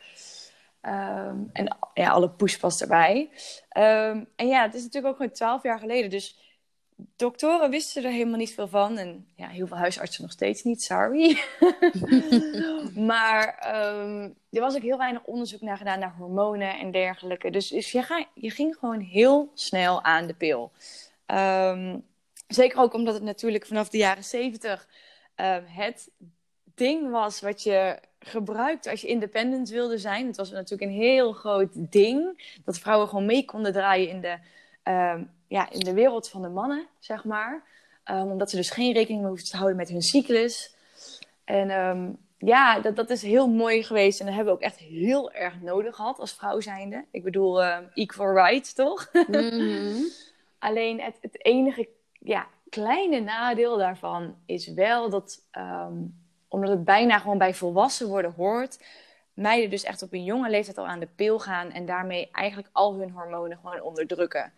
Speaker 2: Um, en ja, alle pushpas erbij. Um, en ja, het is natuurlijk ook gewoon twaalf jaar geleden. Dus doktoren wisten er helemaal niet veel van. En ja, heel veel huisartsen nog steeds niet, sorry. maar um, er was ook heel weinig onderzoek naar gedaan naar hormonen en dergelijke. Dus, dus je, ga, je ging gewoon heel snel aan de pil. Zeker ook omdat het natuurlijk vanaf de jaren zeventig um, het ding was wat je gebruikte als je independent wilde zijn. Het was natuurlijk een heel groot ding dat vrouwen gewoon mee konden draaien in de ja, in de wereld van de mannen, zeg maar. Um, omdat ze dus geen rekening meer hoeven te houden met hun cyclus. En um, ja, dat, dat is heel mooi geweest. En dat hebben we ook echt heel erg nodig gehad als vrouw zijnde. Ik bedoel, uh, equal rights, toch? Mm Alleen het, het enige ja, kleine nadeel daarvan is wel dat... Um, omdat het bijna gewoon bij volwassen worden hoort... meiden dus echt op een jonge leeftijd al aan de pil gaan... en daarmee eigenlijk al hun hormonen gewoon onderdrukken.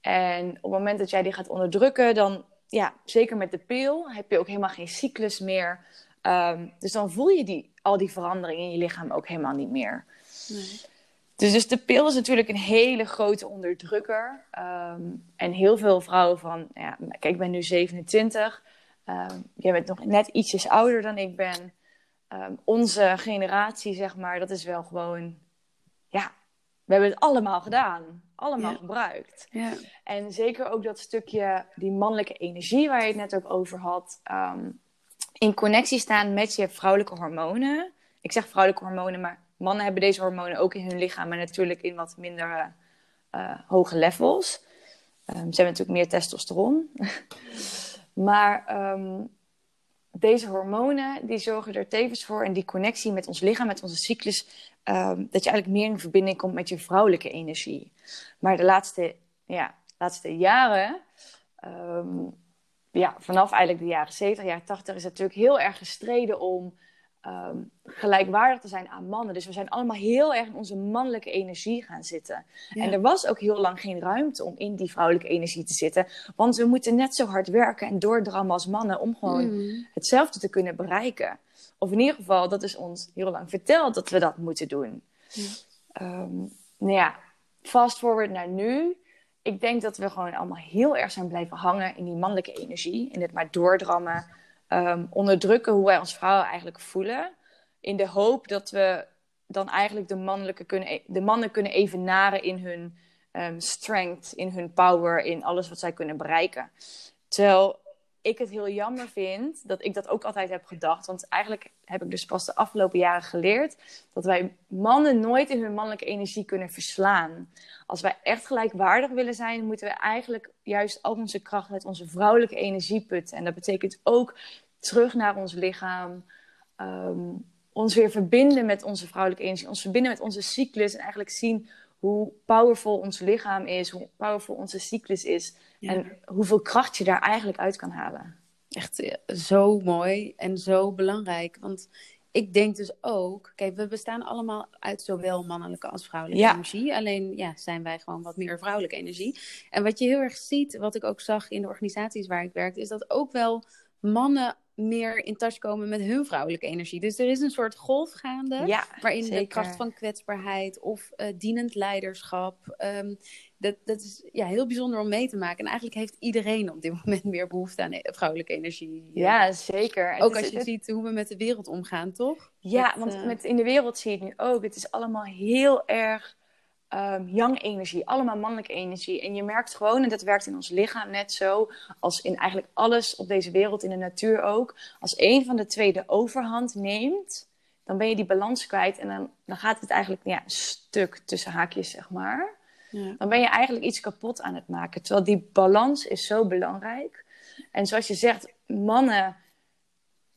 Speaker 2: En op het moment dat jij die gaat onderdrukken, dan, ja, zeker met de pil, heb je ook helemaal geen cyclus meer. Um, dus dan voel je die, al die veranderingen in je lichaam ook helemaal niet meer. Nee. Dus, dus de pil is natuurlijk een hele grote onderdrukker. Um, en heel veel vrouwen van, ja, kijk, ik ben nu 27. Um, jij bent nog net ietsjes ouder dan ik ben. Ehm, onze generatie, zeg maar, dat is wel gewoon... Ja, we hebben het allemaal gedaan. Allemaal gebruikt. Ja. En zeker ook dat stukje, die mannelijke energie waar je het net ook over had. Ehm, in connectie staan met je vrouwelijke hormonen. Ik zeg vrouwelijke hormonen, maar mannen hebben deze hormonen ook in hun lichaam. Maar natuurlijk in wat minder uh, hoge levels. Um, ze hebben natuurlijk meer testosteron. maar ehm, deze hormonen die zorgen er tevens voor en die connectie met ons lichaam, met onze cyclus, um, dat je eigenlijk meer in verbinding komt met je vrouwelijke energie. Maar de laatste, ja, laatste jaren, ja, vanaf eigenlijk de jaren 70, jaren 80, is natuurlijk heel erg gestreden om um, gelijkwaardig te zijn aan mannen. Dus we zijn allemaal heel erg in onze mannelijke energie gaan zitten. En er was ook heel lang geen ruimte om in die vrouwelijke energie te zitten. Want we moeten net zo hard werken en doordrammen als mannen om gewoon mm. hetzelfde te kunnen bereiken. Of in ieder geval, dat is ons heel lang verteld dat we dat moeten doen. Um, nou ja, fast forward naar nu. Ik denk dat we gewoon allemaal heel erg zijn blijven hangen in die mannelijke energie. In het maar doordrammen um, onderdrukken hoe wij ons vrouwen eigenlijk voelen. In de hoop dat we dan eigenlijk de, mannelijke kunnen, e-, de mannen kunnen evenaren in hun um, strength, in hun power, in alles wat zij kunnen bereiken. Terwijl ik het heel jammer vind dat ik dat ook altijd heb gedacht. Want eigenlijk heb ik dus pas de afgelopen jaren geleerd dat wij mannen nooit in hun mannelijke energie kunnen verslaan. Als wij echt gelijkwaardig willen zijn, moeten we eigenlijk juist al onze kracht uit onze vrouwelijke energie putten. En dat betekent ook terug naar ons lichaam. Ehm, ons weer verbinden met onze vrouwelijke energie. Ons verbinden met onze cyclus. En eigenlijk zien hoe powerful ons lichaam is. Hoe powerful onze cyclus is. En hoeveel kracht je daar eigenlijk uit kan halen.
Speaker 1: Echt eh, zo mooi en zo belangrijk. Want ik denk dus ook, kijk, we bestaan allemaal uit zowel mannelijke als vrouwelijke energie. Alleen ja, zijn wij gewoon wat meer vrouwelijke energie. En wat je heel erg ziet, wat ik ook zag in de organisaties waar ik werkte, is dat ook wel mannen meer in touch komen met hun vrouwelijke energie. Dus er is een soort golf gaande, waarin de kracht van kwetsbaarheid of uh, dienend leiderschap, um, dat, dat is ja, heel bijzonder om mee te maken. En eigenlijk heeft iedereen op dit moment meer behoefte aan e-, vrouwelijke energie.
Speaker 2: Ja, zeker.
Speaker 1: Ook als je ziet hoe we met de wereld omgaan, toch?
Speaker 2: Ja, want uh... met, in de wereld zie je het nu ook. Het is allemaal heel erg um, yang energie, allemaal mannelijke energie. En je merkt gewoon, en dat werkt in ons lichaam net zo, als in eigenlijk alles op deze wereld, in de natuur ook. Als een van de twee de overhand neemt, dan ben je die balans kwijt en dan, dan gaat het eigenlijk ja, stuk tussen haakjes, zeg maar. Ja. Dan ben je eigenlijk iets kapot aan het maken. Terwijl die balans is zo belangrijk. En zoals je zegt, mannen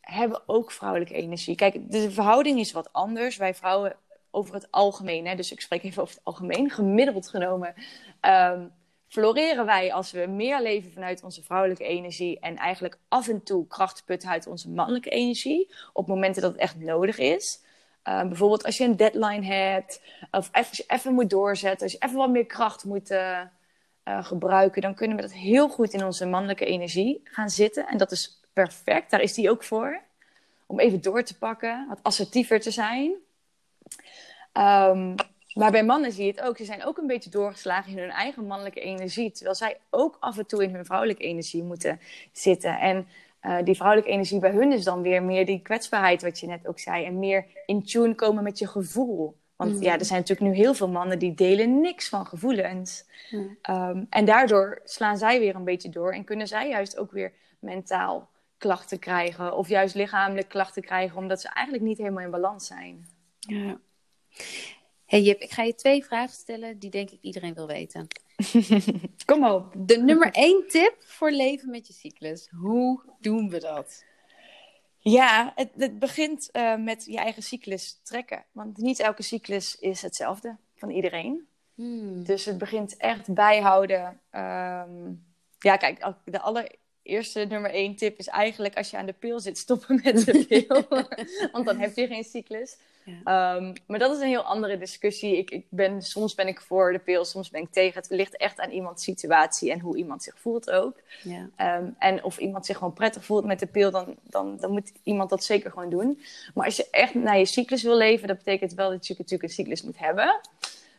Speaker 2: hebben ook vrouwelijke energie. Kijk, de verhouding is wat anders. Wij vrouwen over het algemeen, hè, dus ik spreek even over het algemeen, gemiddeld genomen, um, floreren wij als we meer leven vanuit onze vrouwelijke energie en eigenlijk af en toe kracht putten uit onze mannelijke energie op momenten dat het echt nodig is. Um, bijvoorbeeld als je een deadline hebt, of als je even moet doorzetten, als je even wat meer kracht moet uh, uh, gebruiken, dan kunnen we dat heel goed in onze mannelijke energie gaan zitten. En dat is perfect, daar is die ook voor. Om even door te pakken, wat assertiever te zijn. Um, maar bij mannen zie je het ook. Ze zijn ook een beetje doorgeslagen in hun eigen mannelijke energie. Terwijl zij ook af en toe in hun vrouwelijke energie moeten zitten. En uh, die vrouwelijke energie bij hun is dan weer meer die kwetsbaarheid, wat je net ook zei. En meer in tune komen met je gevoel. Want mm. ja, er zijn natuurlijk nu heel veel mannen die delen niks van gevoelens. Mm. Um, en daardoor slaan zij weer een beetje door. En kunnen zij juist ook weer mentaal klachten krijgen. Of juist lichamelijk klachten krijgen. Omdat ze eigenlijk niet helemaal in balans zijn.
Speaker 1: Ja. Hey Jip, ik ga je twee vragen stellen die denk ik iedereen wil weten.
Speaker 2: Kom op.
Speaker 1: De nummer één tip voor leven met je cyclus. Hoe doen we dat?
Speaker 2: Ja, het, het begint uh, met je eigen cyclus trekken. Want niet elke cyclus is hetzelfde van iedereen. Hmm. Dus het begint echt bijhouden. Um, ja, kijk, de allereerste nummer één tip is eigenlijk als je aan de pil zit, stoppen met de pil. Want dan heb je geen cyclus. Ehm, maar dat is een heel andere discussie. Ik, ik, ben, soms ben ik voor de pil, soms ben ik tegen. Het ligt echt aan iemands situatie en hoe iemand zich voelt ook. Ja. Ehm, en of iemand zich gewoon prettig voelt met de pil, dan, dan, dan moet iemand dat zeker gewoon doen. Maar als je echt naar je cyclus wil leven, dat betekent wel dat je natuurlijk een cyclus moet hebben.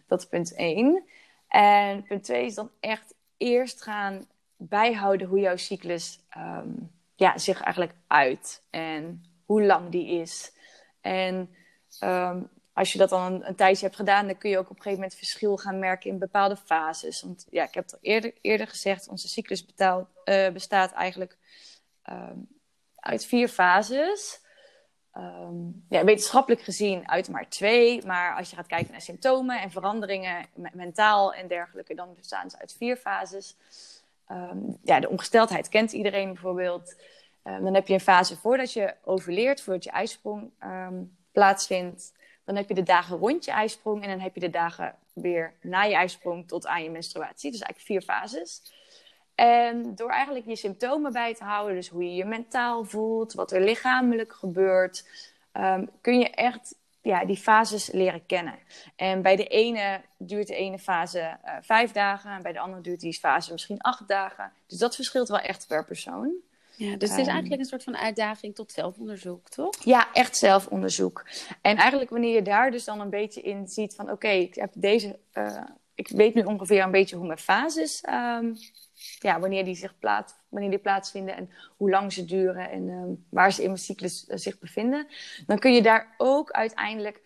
Speaker 2: Dat is punt één. En punt twee is dan echt eerst gaan bijhouden hoe jouw cyclus um, ja, zich eigenlijk uit en hoe lang die is. En ehm, als je dat dan een, tijdje hebt gedaan, dan kun je ook op een gegeven moment verschil gaan merken in bepaalde fases. Want ja, ik heb het eerder, eerder gezegd, onze cyclus betaal, uh, bestaat eigenlijk um, uit vier fases. Um, ja, wetenschappelijk gezien uit maar twee. Maar als je gaat kijken naar symptomen en veranderingen, mentaal en dergelijke, dan bestaan ze uit vier fases. Ja, de ongesteldheid kent iedereen bijvoorbeeld. Dan heb je een fase voordat je overleert, voordat je ijsprong plaatsvindt. Dan heb je de dagen rond je ijsprong en dan heb je de dagen weer na je ijsprong tot aan je menstruatie. Dus eigenlijk vier fases. En door eigenlijk je symptomen bij te houden, dus hoe je je mentaal voelt, wat er lichamelijk gebeurt, um, kun je echt ja, die fases leren kennen. En bij de ene duurt de ene fase uh, vijf dagen, en bij de andere duurt die fase misschien acht dagen. Dus dat verschilt wel echt per persoon.
Speaker 1: Ja, dus het is ehm, eigenlijk een soort van uitdaging tot zelfonderzoek, toch?
Speaker 2: Ja, echt zelfonderzoek. En eigenlijk wanneer je daar dus dan een beetje in ziet van... oké, ik heb deze... Uh, ik weet nu ongeveer een beetje hoe mijn fases um, ja, wanneer die zich plaats, wanneer die plaatsvinden en hoe lang ze duren en um, waar ze in mijn cyclus uh, zich bevinden, dan kun je daar ook uiteindelijk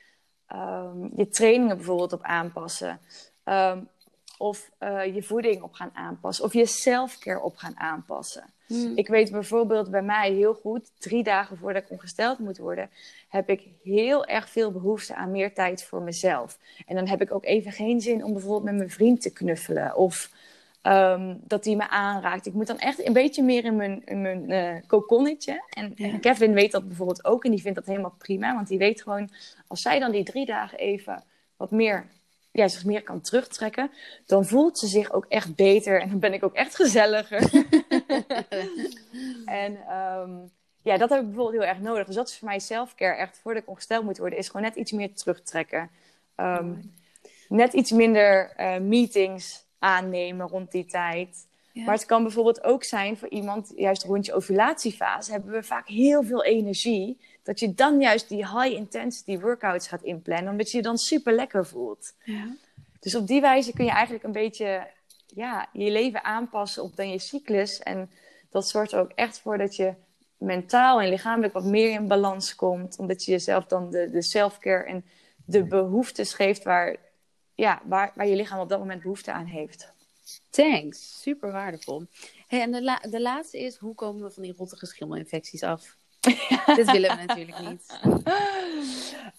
Speaker 2: je trainingen bijvoorbeeld op aanpassen. Um, of uh, je voeding op gaan aanpassen. Of je selfcare op gaan aanpassen. Hmm. Ik weet bijvoorbeeld bij mij heel goed, drie dagen voordat ik ongesteld moet worden, heb ik heel erg veel behoefte aan meer tijd voor mezelf. En dan heb ik ook even geen zin om bijvoorbeeld met mijn vriend te knuffelen. Of Um, dat die me aanraakt. Ik moet dan echt een beetje meer in mijn, in mijn uh, kokonnetje. En, en, Kevin weet dat bijvoorbeeld ook. En die vindt dat helemaal prima. Want die weet gewoon, als zij dan die drie dagen even wat meer, ja, zich meer kan terugtrekken. Dan voelt ze zich ook echt beter. En dan ben ik ook echt gezelliger. en um, ja, dat heb ik bijvoorbeeld heel erg nodig. Dus dat is voor mij selfcare. Echt voordat ik ongesteld moet worden, is gewoon net iets meer terugtrekken. Um, net iets minder uh, meetings aannemen rond die tijd. Maar het kan bijvoorbeeld ook zijn voor iemand, juist rond je ovulatiefase, hebben we vaak heel veel energie. Dat je dan juist die high intensity workouts gaat inplannen, omdat je je dan super lekker voelt. Ja. Dus op die wijze kun je eigenlijk een beetje ja, je leven aanpassen op dan je cyclus. En dat zorgt er ook echt voor dat je mentaal en lichamelijk wat meer in balans komt. Omdat je jezelf dan de, de self-care en de behoeftes geeft waar ja, waar, waar je lichaam op dat moment behoefte aan heeft.
Speaker 1: Thanks, super waardevol. Hey, en de, la de laatste is, hoe komen we van die rottige schimmelinfecties af? Dit willen we natuurlijk niet.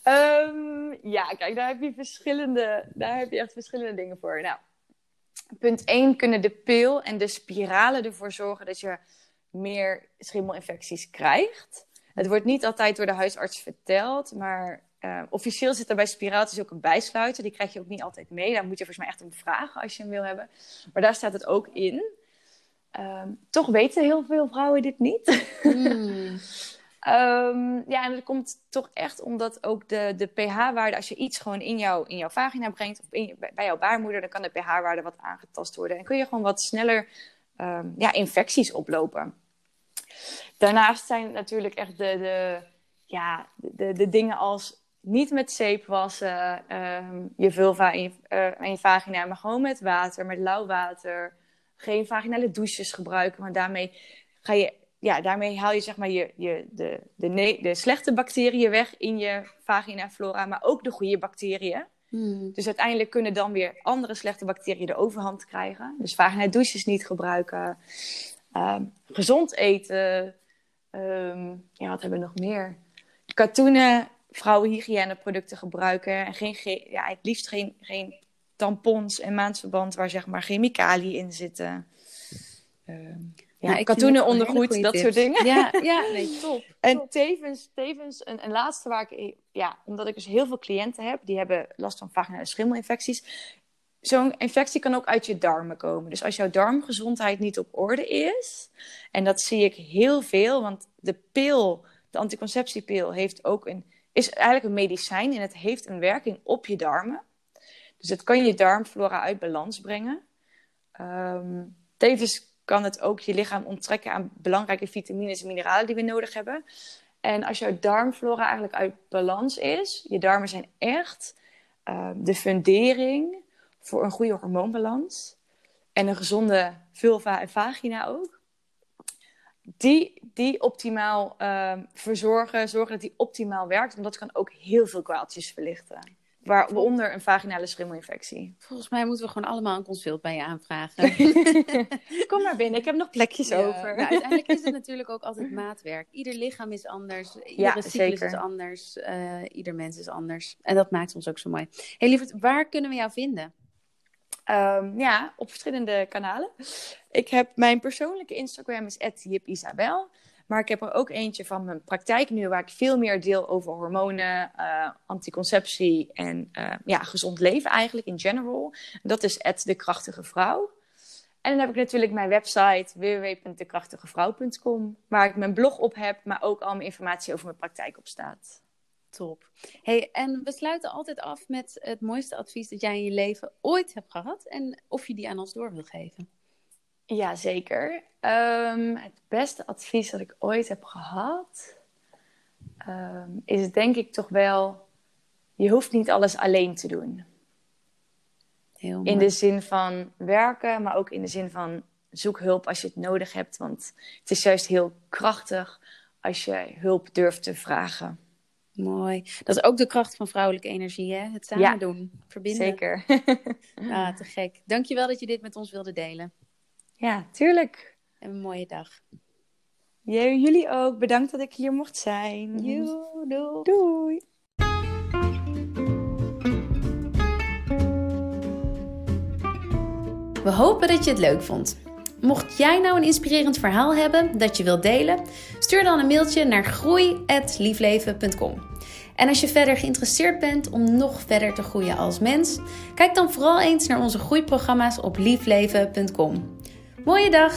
Speaker 2: Um, ja, kijk, daar heb je verschillende, daar heb je echt verschillende dingen voor. Nou, punt 1 kunnen de pil en de spiralen ervoor zorgen dat je meer schimmelinfecties krijgt. Het wordt niet altijd door de huisarts verteld, maar uh, officieel zit er bij spiraaltjes ook een bijsluiter. Die krijg je ook niet altijd mee. Daar moet je volgens mij echt om vragen als je hem wil hebben. Maar daar staat het ook in. Um, toch weten heel veel vrouwen dit niet. Mm. um, ja, en dat komt toch echt omdat ook de, de pH-waarde, als je iets gewoon in, jou, in jouw vagina brengt, of in, bij jouw baarmoeder, dan kan de pH-waarde wat aangetast worden. En kun je gewoon wat sneller um, ja, infecties oplopen. Daarnaast zijn natuurlijk echt de, de, ja, de, de dingen als niet met zeep wassen, uh, je vulva en je, en je vagina, maar gewoon met water, met lauw water. Geen vaginale douches gebruiken, want daarmee, ga je, ja, daarmee haal je, zeg maar, je, je, de, de, de slechte bacteriën weg in je vagina-flora, maar ook de goede bacteriën. Hmm. Dus uiteindelijk kunnen dan weer andere slechte bacteriën de overhand krijgen. Dus vagina douches niet gebruiken. Um, gezond eten. Um, ja, wat hebben we nog meer? Katoenen vrouwenhygiëneproducten gebruiken. En geen, ja, het liefst geen, geen tampons en maandverband waar zeg maar chemicaliën in zitten. Uh, ja, ja katoenen ondergoed, dat soort dingen.
Speaker 1: Ja, ja nee, top.
Speaker 2: en tevens, tevens een, een laatste waar ik, ja, omdat ik dus heel veel cliënten heb, die hebben last van vaginale schimmelinfecties. Zo'n infectie kan ook uit je darmen komen. Dus als jouw darmgezondheid niet op orde is, en dat zie ik heel veel, want de pil, de anticonceptiepil, heeft ook een is eigenlijk een medicijn en het heeft een werking op je darmen. Dus het kan je darmflora uit balans brengen. Um, tevens kan het ook je lichaam onttrekken aan belangrijke vitamines en mineralen die we nodig hebben. En als jouw darmflora eigenlijk uit balans is, je darmen zijn echt uh, de fundering voor een goede hormoonbalans en een gezonde vulva en vagina ook die, die optimaal ehm, verzorgen, zorgen dat die optimaal werkt. Want dat kan ook heel veel kwaaltjes verlichten. Waaronder een vaginale schimmelinfectie.
Speaker 1: Volgens mij moeten we gewoon allemaal een consult bij je aanvragen.
Speaker 2: Kom maar binnen, ik heb nog plekjes over.
Speaker 1: Nou, uiteindelijk is het natuurlijk ook altijd maatwerk. Ieder lichaam is anders, iedere ja, cyclus is anders, uh, ieder mens is anders. En dat maakt ons ook zo mooi. Hey lieverd, waar kunnen we jou vinden?
Speaker 2: Um, ja, op verschillende kanalen. Ik heb mijn persoonlijke Instagram is @jipisabel. Maar ik heb er ook eentje van mijn praktijk nu, waar ik veel meer deel over hormonen, uh, anticonceptie en uh, ja, gezond leven eigenlijk in general. Dat is de krachtige vrouw. En dan heb ik natuurlijk mijn website www.dekrachtigevrouw.com, waar ik mijn blog op heb, maar ook al mijn informatie over mijn praktijk op staat.
Speaker 1: Top. Hey, en we sluiten altijd af met het mooiste advies dat jij in je leven ooit hebt gehad en of je die aan ons door wil geven.
Speaker 2: Ja, zeker. Um, het beste advies dat ik ooit heb gehad um, is denk ik toch wel: je hoeft niet alles alleen te doen. Heel. In de zin van werken, maar ook in de zin van zoek hulp als je het nodig hebt. Want het is juist heel krachtig als je hulp durft te vragen.
Speaker 1: Mooi. Dat is ook de kracht van vrouwelijke energie, hè? Het samen ja, doen, verbinden.
Speaker 2: Zeker.
Speaker 1: ah, te gek. Dankjewel dat je dit met ons wilde delen.
Speaker 2: Ja, tuurlijk.
Speaker 1: En een mooie dag.
Speaker 2: jullie ook. Bedankt dat ik hier mocht zijn.
Speaker 1: doei.
Speaker 2: Doei.
Speaker 1: We hopen dat je het leuk vond. Mocht jij nou een inspirerend verhaal hebben dat je wilt delen, stuur dan een mailtje naar groei@liefleven.com. En als je verder geïnteresseerd bent om nog verder te groeien als mens, kijk dan vooral eens naar onze groeiprogramma's op liefleven.com. Mooie dag!